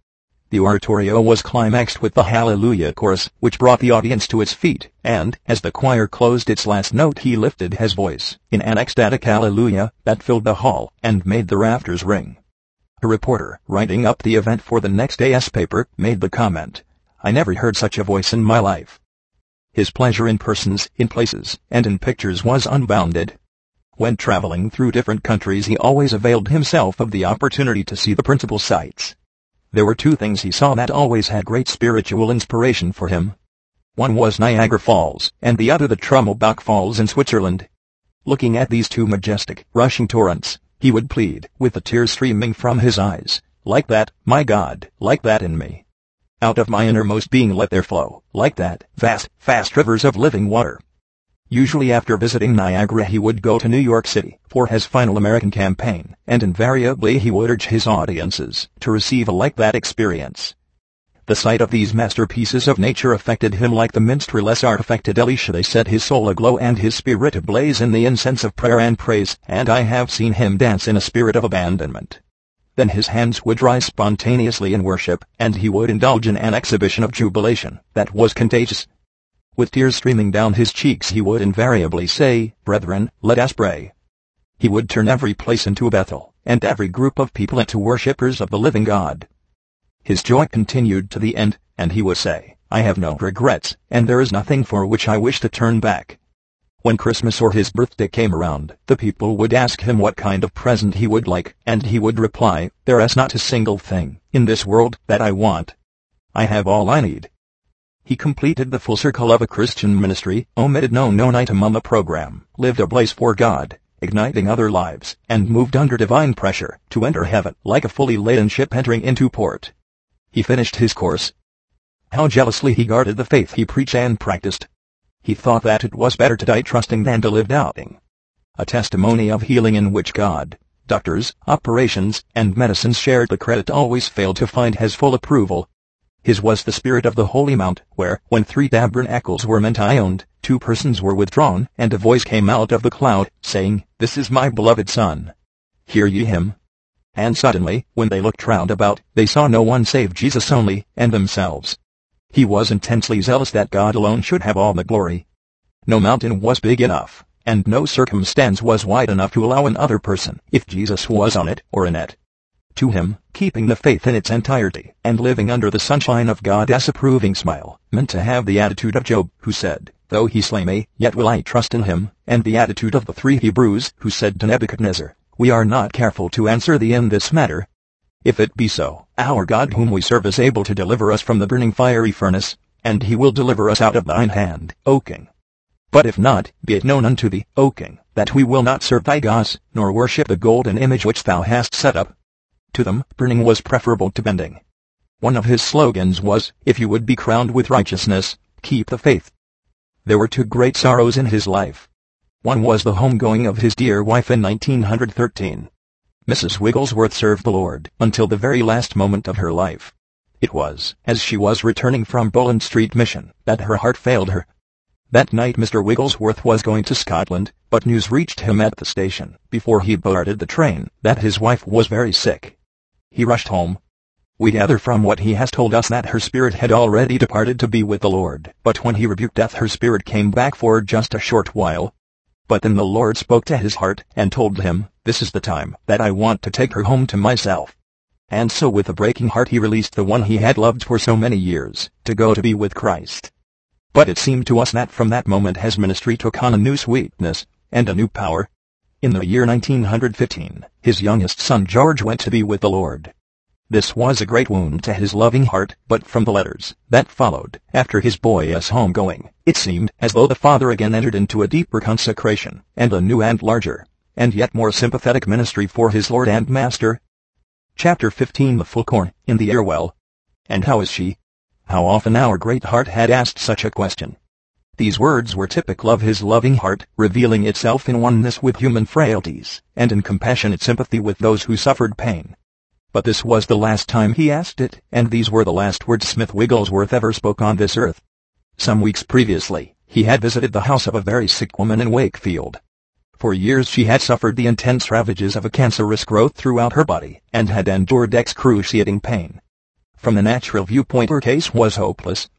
The oratorio was climaxed with the Hallelujah chorus, which brought the audience to its feet, and, as the choir closed its last note he lifted his voice, in an ecstatic hallelujah, that filled the hall, and made the rafters ring. A reporter, writing up the event for the next day's paper, made the comment, I never heard such a voice in my life. His pleasure in persons, in places, and in pictures was unbounded. When traveling through different countries he always availed himself of the opportunity to see the principal sights. There were two things he saw that always had great spiritual inspiration for him. One was Niagara Falls, and the other the Trummelbach Falls in Switzerland. Looking at these two majestic, rushing torrents, he would plead, with the tears streaming from his eyes, like that, my God, like that in me. Out of my innermost being let there flow, like that, vast, fast rivers of living water. Usually after visiting Niagara he would go to New York City for his final American campaign, and invariably he would urge his audiences to receive a like that experience. The sight of these masterpieces of nature affected him like the minstrel's art affected Elisha. They set his soul aglow and his spirit ablaze in the incense of prayer and praise, and I have seen him dance in a spirit of abandonment. Then his hands would rise spontaneously in worship, and he would indulge in an exhibition of jubilation that was contagious. With tears streaming down his cheeks he would invariably say, Brethren, let us pray. He would turn every place into a Bethel, and every group of people into worshippers of the living God. His joy continued to the end, and he would say, I have no regrets, and there is nothing for which I wish to turn back. When Christmas or his birthday came around, the people would ask him what kind of present he would like, and he would reply, There is not a single thing in this world that I want. I have all I need. He completed the full circle of a Christian ministry, omitted no known item on the program, lived a place for God, igniting other lives, and moved under divine pressure to enter heaven like a fully laden ship entering into port. He finished his course. How jealously he guarded the faith he preached and practiced. He thought that it was better to die trusting than to live doubting. A testimony of healing in which God, doctors, operations, and medicines shared the credit always failed to find his full approval. His was the spirit of the Holy Mount, where, when three tabernacles were mentioned, two persons were withdrawn, and a voice came out of the cloud, saying, This is my beloved Son. Hear ye him and suddenly, when they looked round about, they saw no one save Jesus only, and themselves. He was intensely zealous that God alone should have all the glory. No mountain was big enough, and no circumstance was wide enough to allow another person, if Jesus was on it or in it. To him, keeping the faith in its entirety, and living under the sunshine of God's approving smile, meant to have the attitude of Job, who said, Though he slay me, yet will I trust in him, and the attitude of the three Hebrews, who said to Nebuchadnezzar, we are not careful to answer thee in this matter. If it be so, our God whom we serve is able to deliver us from the burning fiery furnace, and he will deliver us out of thine hand, O king. But if not, be it known unto thee, O king, that we will not serve thy gods, nor worship the golden image which thou hast set up. To them, burning was preferable to bending. One of his slogans was, if you would be crowned with righteousness, keep the faith. There were two great sorrows in his life. One was the homegoing of his dear wife in 1913. Mrs. Wigglesworth served the Lord until the very last moment of her life. It was, as she was returning from Bowland Street Mission, that her heart failed her. That night Mr. Wigglesworth was going to Scotland, but news reached him at the station, before he boarded the train, that his wife was very sick. He rushed home. We gather from what he has told us that her spirit had already departed to be with the Lord, but when he rebuked death her spirit came back for just a short while. But then the Lord spoke to his heart, and told him, This is the time that I want to take her home to myself. And so with a breaking heart he released the one he had loved for so many years, to go to be with Christ. But it seemed to us that from that moment his ministry took on a new sweetness, and a new power. In the year 1915, his youngest son George went to be with the Lord. This was a great wound to his loving heart, but from the letters that followed, after his boy's homegoing, it seemed as though the father again entered into a deeper consecration, and a new and larger, and yet more sympathetic ministry for his Lord and Master, Chapter 15 The Full Corn, in the Earwell. And how is she? How often our great heart had asked such a question. These words were typical of his loving heart, revealing itself in oneness with human frailties, and in compassionate sympathy with those who suffered pain. But this was the last time he asked it, and these were the last words Smith Wigglesworth ever spoke on this earth. Some weeks previously, he had visited the house of a very sick woman in Wakefield, for years she had suffered the intense ravages of a cancerous growth throughout her body and had endured excruciating pain. From the natural viewpoint her case was hopeless.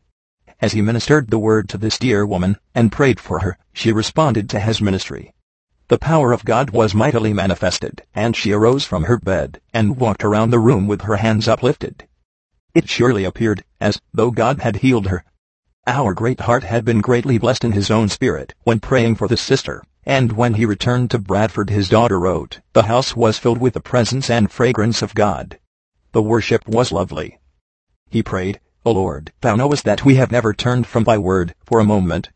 As he ministered the word to this dear woman and prayed for her, she responded to his ministry. The power of God was mightily manifested, and she arose from her bed and walked around the room with her hands uplifted. It surely appeared as though God had healed her. Our great heart had been greatly blessed in his own spirit when praying for this sister, and when he returned to Bradford his daughter wrote, The house was filled with the presence and fragrance of God. The worship was lovely. He prayed, O Lord, thou knowest that we have never turned from thy word for a moment.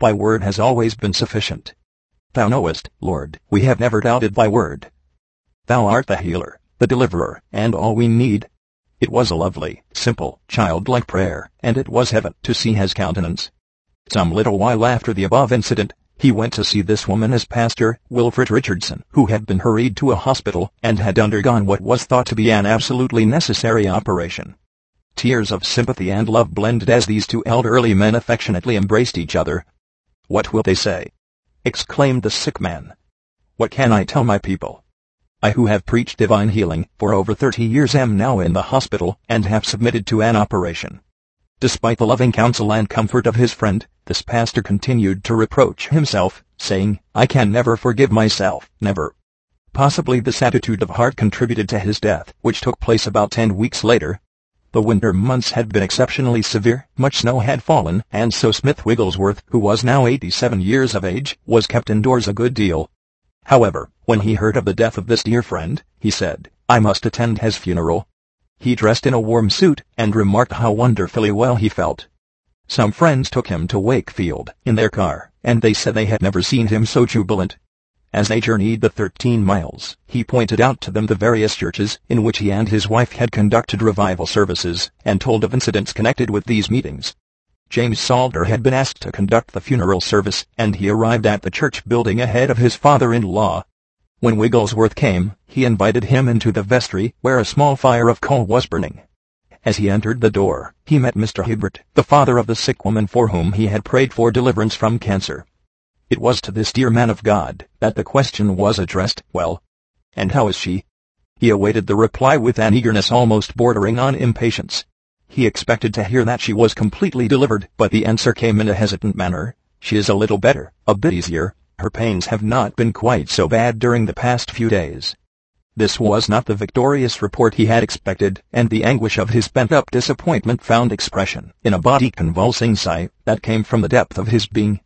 Thy word has always been sufficient. Thou knowest, Lord, we have never doubted thy word. Thou art the healer, the deliverer, and all we need. It was a lovely, simple, childlike prayer, and it was heaven to see his countenance. Some little while after the above incident, he went to see this woman as pastor, Wilfred Richardson, who had been hurried to a hospital and had undergone what was thought to be an absolutely necessary operation. Tears of sympathy and love blended as these two elderly men affectionately embraced each other. What will they say? Exclaimed the sick man. What can I tell my people? I who have preached divine healing for over thirty years am now in the hospital and have submitted to an operation. Despite the loving counsel and comfort of his friend, this pastor continued to reproach himself, saying, I can never forgive myself, never. Possibly this attitude of heart contributed to his death, which took place about ten weeks later. The winter months had been exceptionally severe, much snow had fallen, and so Smith Wigglesworth, who was now 87 years of age, was kept indoors a good deal. However, when he heard of the death of this dear friend, he said, I must attend his funeral. He dressed in a warm suit and remarked how wonderfully well he felt. Some friends took him to Wakefield in their car, and they said they had never seen him so jubilant. As they journeyed the 13 miles, he pointed out to them the various churches in which he and his wife had conducted revival services, and told of incidents connected with these meetings. James Salter had been asked to conduct the funeral service, and he arrived at the church building ahead of his father-in-law, when Wigglesworth came, he invited him into the vestry, where a small fire of coal was burning. As he entered the door, he met Mr. Hibbert, the father of the sick woman for whom he had prayed for deliverance from cancer. It was to this dear man of God that the question was addressed, well, and how is she? He awaited the reply with an eagerness almost bordering on impatience. He expected to hear that she was completely delivered, but the answer came in a hesitant manner. She is a little better, a bit easier, her pains have not been quite so bad during the past few days. This was not the victorious report he had expected, and the anguish of his pent-up disappointment found expression in a body-convulsing sigh that came from the depth of his being.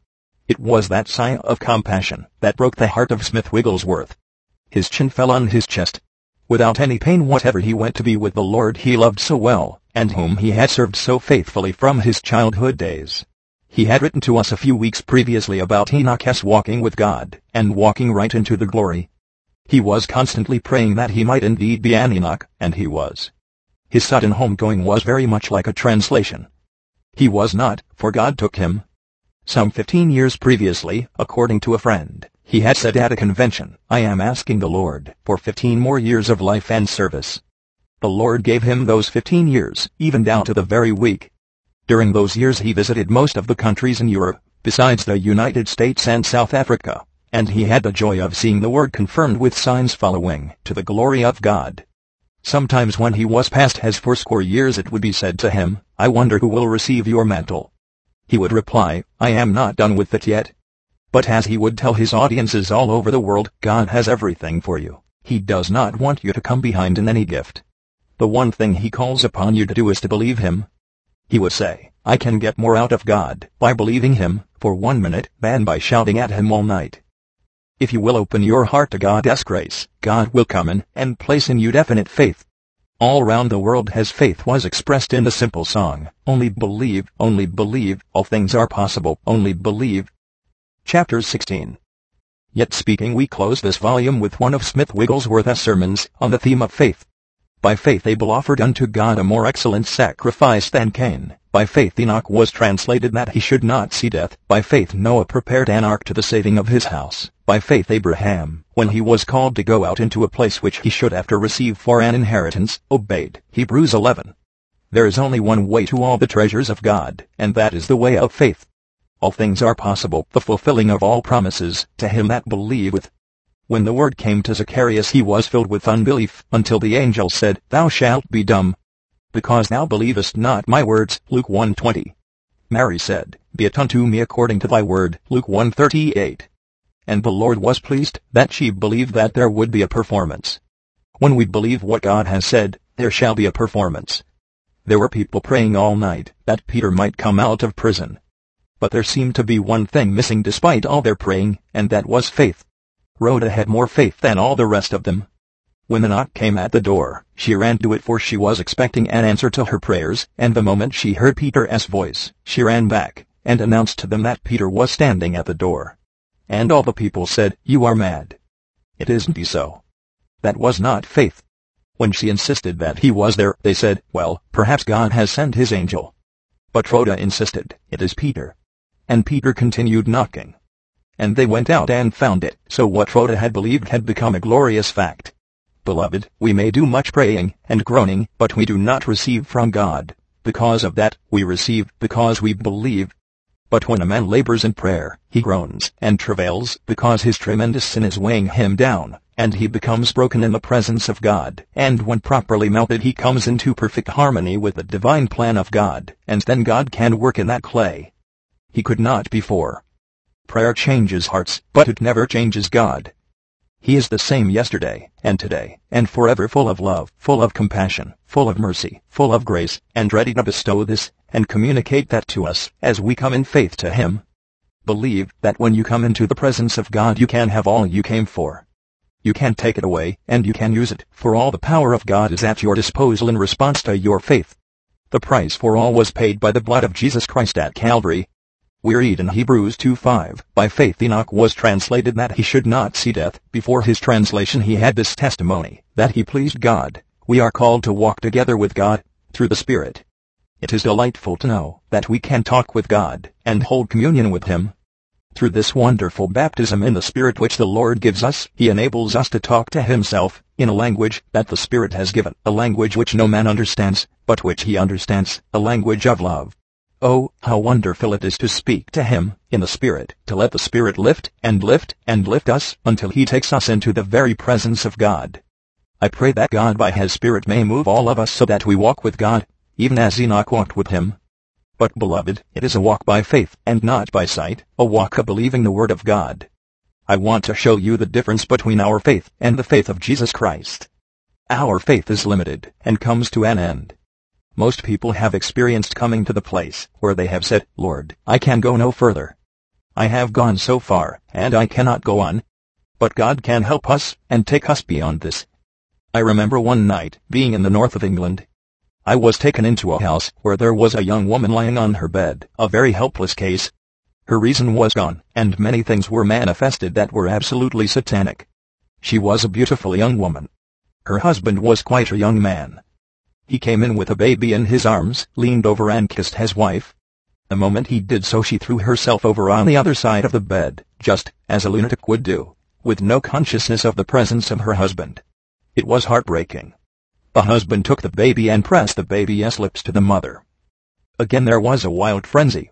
It was that sigh of compassion that broke the heart of Smith Wigglesworth. His chin fell on his chest. Without any pain whatever he went to be with the Lord he loved so well, and whom he had served so faithfully from his childhood days. He had written to us a few weeks previously about Enoch's walking with God, and walking right into the glory. He was constantly praying that he might indeed be an Enoch, and he was. His sudden homegoing was very much like a translation. He was not, for God took him. Some fifteen years previously, according to a friend, he had said at a convention, I am asking the Lord for fifteen more years of life and service. The Lord gave him those fifteen years, even down to the very week. During those years he visited most of the countries in Europe, besides the United States and South Africa, and he had the joy of seeing the word confirmed with signs following, to the glory of God. Sometimes when he was past his fourscore years it would be said to him, I wonder who will receive your mantle. He would reply, I am not done with it yet. But as he would tell his audiences all over the world, God has everything for you. He does not want you to come behind in any gift. The one thing he calls upon you to do is to believe him. He would say, I can get more out of God by believing him for one minute than by shouting at him all night. If you will open your heart to God's grace, God will come in and place in you definite faith. All round the world his faith was expressed in the simple song, Only believe, only believe, all things are possible, only believe, Chapter 16 Yet speaking we close this volume with one of Smith Wigglesworth's sermons on the theme of faith. By faith Abel offered unto God a more excellent sacrifice than Cain. By faith Enoch was translated that he should not see death. By faith Noah prepared an ark to the saving of his house. By faith Abraham, when he was called to go out into a place which he should after receive for an inheritance, obeyed. Hebrews 11. There is only one way to all the treasures of God, and that is the way of faith all things are possible, the fulfilling of all promises, to him that believeth. When the word came to Zacharias he was filled with unbelief, until the angel said, Thou shalt be dumb, because thou believest not my words. Luke 1.20. Mary said, Be it unto me according to thy word. Luke 1.38. And the Lord was pleased that she believed that there would be a performance. When we believe what God has said, there shall be a performance. There were people praying all night that Peter might come out of prison. But there seemed to be one thing missing despite all their praying, and that was faith. Rhoda had more faith than all the rest of them. When the knock came at the door, she ran to it for she was expecting an answer to her prayers, and the moment she heard Peter's voice, she ran back, and announced to them that Peter was standing at the door. And all the people said, You are mad. It isn't he so. That was not faith. When she insisted that he was there, they said, Well, perhaps God has sent his angel. But Rhoda insisted, It is Peter. And Peter continued knocking. And they went out and found it, so what Rhoda had believed had become a glorious fact. Beloved, we may do much praying and groaning, but we do not receive from God. Because of that, we receive because we believe. But when a man labors in prayer, he groans and travails because his tremendous sin is weighing him down, and he becomes broken in the presence of God. And when properly melted he comes into perfect harmony with the divine plan of God, and then God can work in that clay he could not before. Prayer changes hearts, but it never changes God. He is the same yesterday, and today, and forever full of love, full of compassion, full of mercy, full of grace, and ready to bestow this, and communicate that to us, as we come in faith to Him. Believe that when you come into the presence of God you can have all you came for. You can take it away, and you can use it, for all the power of God is at your disposal in response to your faith. The price for all was paid by the blood of Jesus Christ at Calvary, we read in Hebrews 2.5, By faith Enoch was translated that he should not see death. Before his translation he had this testimony, that he pleased God. We are called to walk together with God, through the Spirit. It is delightful to know that we can talk with God, and hold communion with Him. Through this wonderful baptism in the Spirit which the Lord gives us, He enables us to talk to Himself, in a language that the Spirit has given, a language which no man understands, but which He understands, a language of love. Oh, how wonderful it is to speak to Him, in the Spirit, to let the Spirit lift, and lift, and lift us, until He takes us into the very presence of God. I pray that God by His Spirit may move all of us so that we walk with God, even as Enoch walked with Him. But beloved, it is a walk by faith, and not by sight, a walk of believing the Word of God. I want to show you the difference between our faith and the faith of Jesus Christ. Our faith is limited, and comes to an end. Most people have experienced coming to the place where they have said, Lord, I can go no further. I have gone so far, and I cannot go on. but God can help us and take us beyond this. I remember one night being in the north of England. I was taken into a house where there was a young woman lying on her bed, a very helpless case. Her reason was gone, and many things were manifested that were absolutely satanic. She was a beautiful young woman. Her husband was quite a young man. He came in with a baby in his arms, leaned over and kissed his wife. The moment he did so she threw herself over on the other side of the bed, just as a lunatic would do, with no consciousness of the presence of her husband. It was heartbreaking. The husband took the baby and pressed the baby's lips to the mother. Again there was a wild frenzy.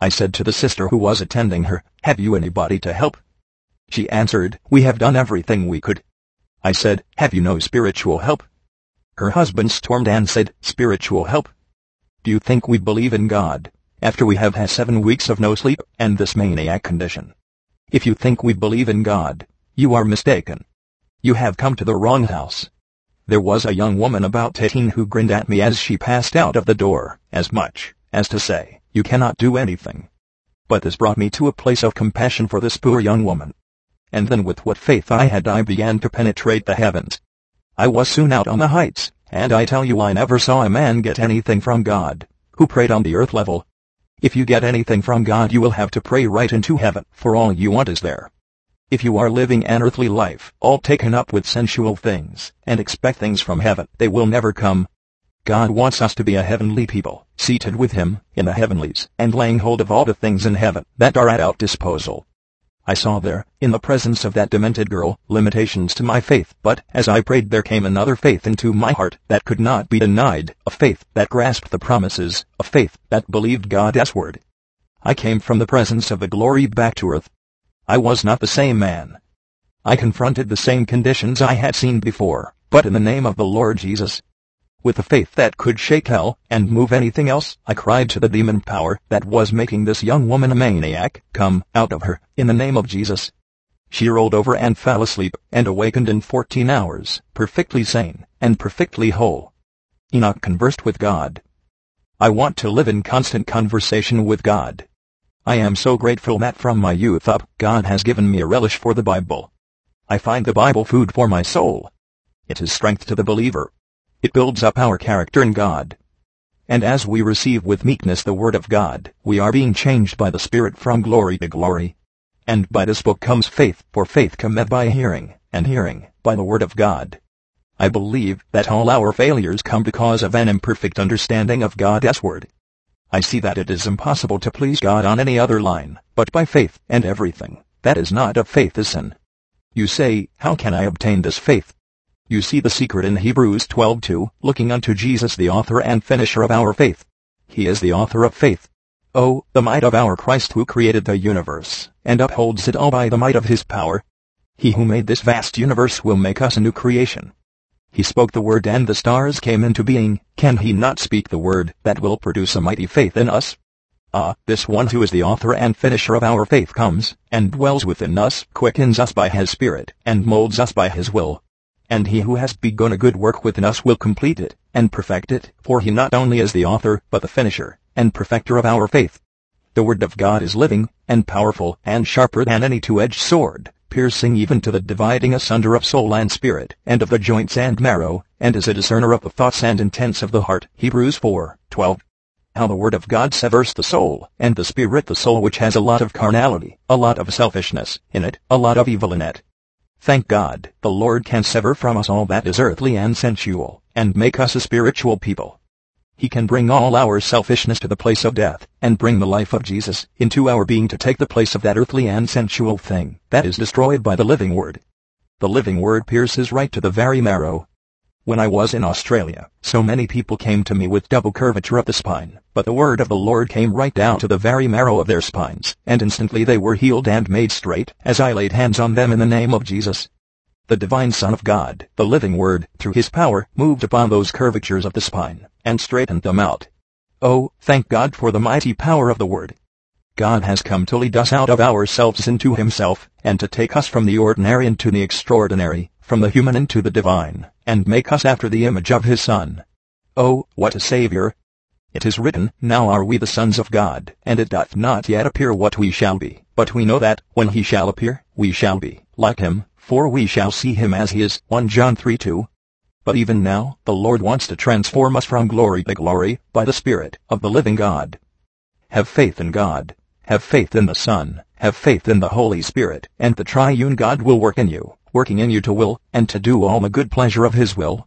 I said to the sister who was attending her, Have you anybody to help? She answered, We have done everything we could. I said, Have you no spiritual help? Her husband stormed and said, Spiritual help? Do you think we believe in God, after we have had seven weeks of no sleep and this maniac condition? If you think we believe in God, you are mistaken. You have come to the wrong house. There was a young woman about eighteen who grinned at me as she passed out of the door, as much as to say, You cannot do anything. But this brought me to a place of compassion for this poor young woman and then with what faith I had I began to penetrate the heavens. I was soon out on the heights, and I tell you I never saw a man get anything from God, who prayed on the earth level. If you get anything from God you will have to pray right into heaven, for all you want is there. If you are living an earthly life, all taken up with sensual things, and expect things from heaven, they will never come. God wants us to be a heavenly people, seated with Him, in the heavenlies, and laying hold of all the things in heaven, that are at our disposal. I saw there, in the presence of that demented girl, limitations to my faith, but as I prayed there came another faith into my heart that could not be denied, a faith that grasped the promises, a faith that believed God's word. I came from the presence of the glory back to earth. I was not the same man. I confronted the same conditions I had seen before, but in the name of the Lord Jesus, with a faith that could shake hell and move anything else, I cried to the demon power that was making this young woman a maniac, come out of her, in the name of Jesus. She rolled over and fell asleep, and awakened in fourteen hours, perfectly sane, and perfectly whole. Enoch conversed with God. I want to live in constant conversation with God. I am so grateful that from my youth up, God has given me a relish for the Bible. I find the Bible food for my soul. It is strength to the believer, it builds up our character in God. And as we receive with meekness the Word of God, we are being changed by the Spirit from glory to glory. And by this book comes faith, for faith cometh by hearing, and hearing, by the Word of God. I believe that all our failures come because of an imperfect understanding of God's Word. I see that it is impossible to please God on any other line, but by faith, and everything that is not of faith is sin. You say, How can I obtain this faith? You see the secret in Hebrews 12:2, looking unto Jesus the author and finisher of our faith. He is the author of faith. Oh, the might of our Christ who created the universe, and upholds it all by the might of his power. He who made this vast universe will make us a new creation. He spoke the word and the stars came into being, can he not speak the word that will produce a mighty faith in us? Ah, this one who is the author and finisher of our faith comes, and dwells within us, quickens us by his Spirit, and molds us by his will, and he who has begun a good work within us will complete it, and perfect it, for he not only is the author, but the finisher, and perfecter of our faith. The word of God is living, and powerful, and sharper than any two-edged sword, piercing even to the dividing asunder of soul and spirit, and of the joints and marrow, and is a discerner of the thoughts and intents of the heart. Hebrews 4, 12. How the word of God severs the soul, and the spirit the soul which has a lot of carnality, a lot of selfishness in it, a lot of evil in it, Thank God, the Lord can sever from us all that is earthly and sensual, and make us a spiritual people. He can bring all our selfishness to the place of death, and bring the life of Jesus into our being to take the place of that earthly and sensual thing that is destroyed by the living word. The living word pierces right to the very marrow, when I was in Australia, so many people came to me with double curvature of the spine, but the word of the Lord came right down to the very marrow of their spines, and instantly they were healed and made straight, as I laid hands on them in the name of Jesus. The divine Son of God, the living Word, through his power, moved upon those curvatures of the spine, and straightened them out. Oh, thank God for the mighty power of the Word. God has come to lead us out of ourselves into himself, and to take us from the ordinary into the extraordinary, from the human into the divine, and make us after the image of his Son. Oh, what a Saviour! It is written, Now are we the sons of God, and it doth not yet appear what we shall be, but we know that, when he shall appear, we shall be like him, for we shall see him as he is. 1 John 3 2. But even now, the Lord wants to transform us from glory to glory, by the Spirit of the living God. Have faith in God. Have faith in the Son. Have faith in the Holy Spirit, and the triune God will work in you, working in you to will, and to do all the good pleasure of His will.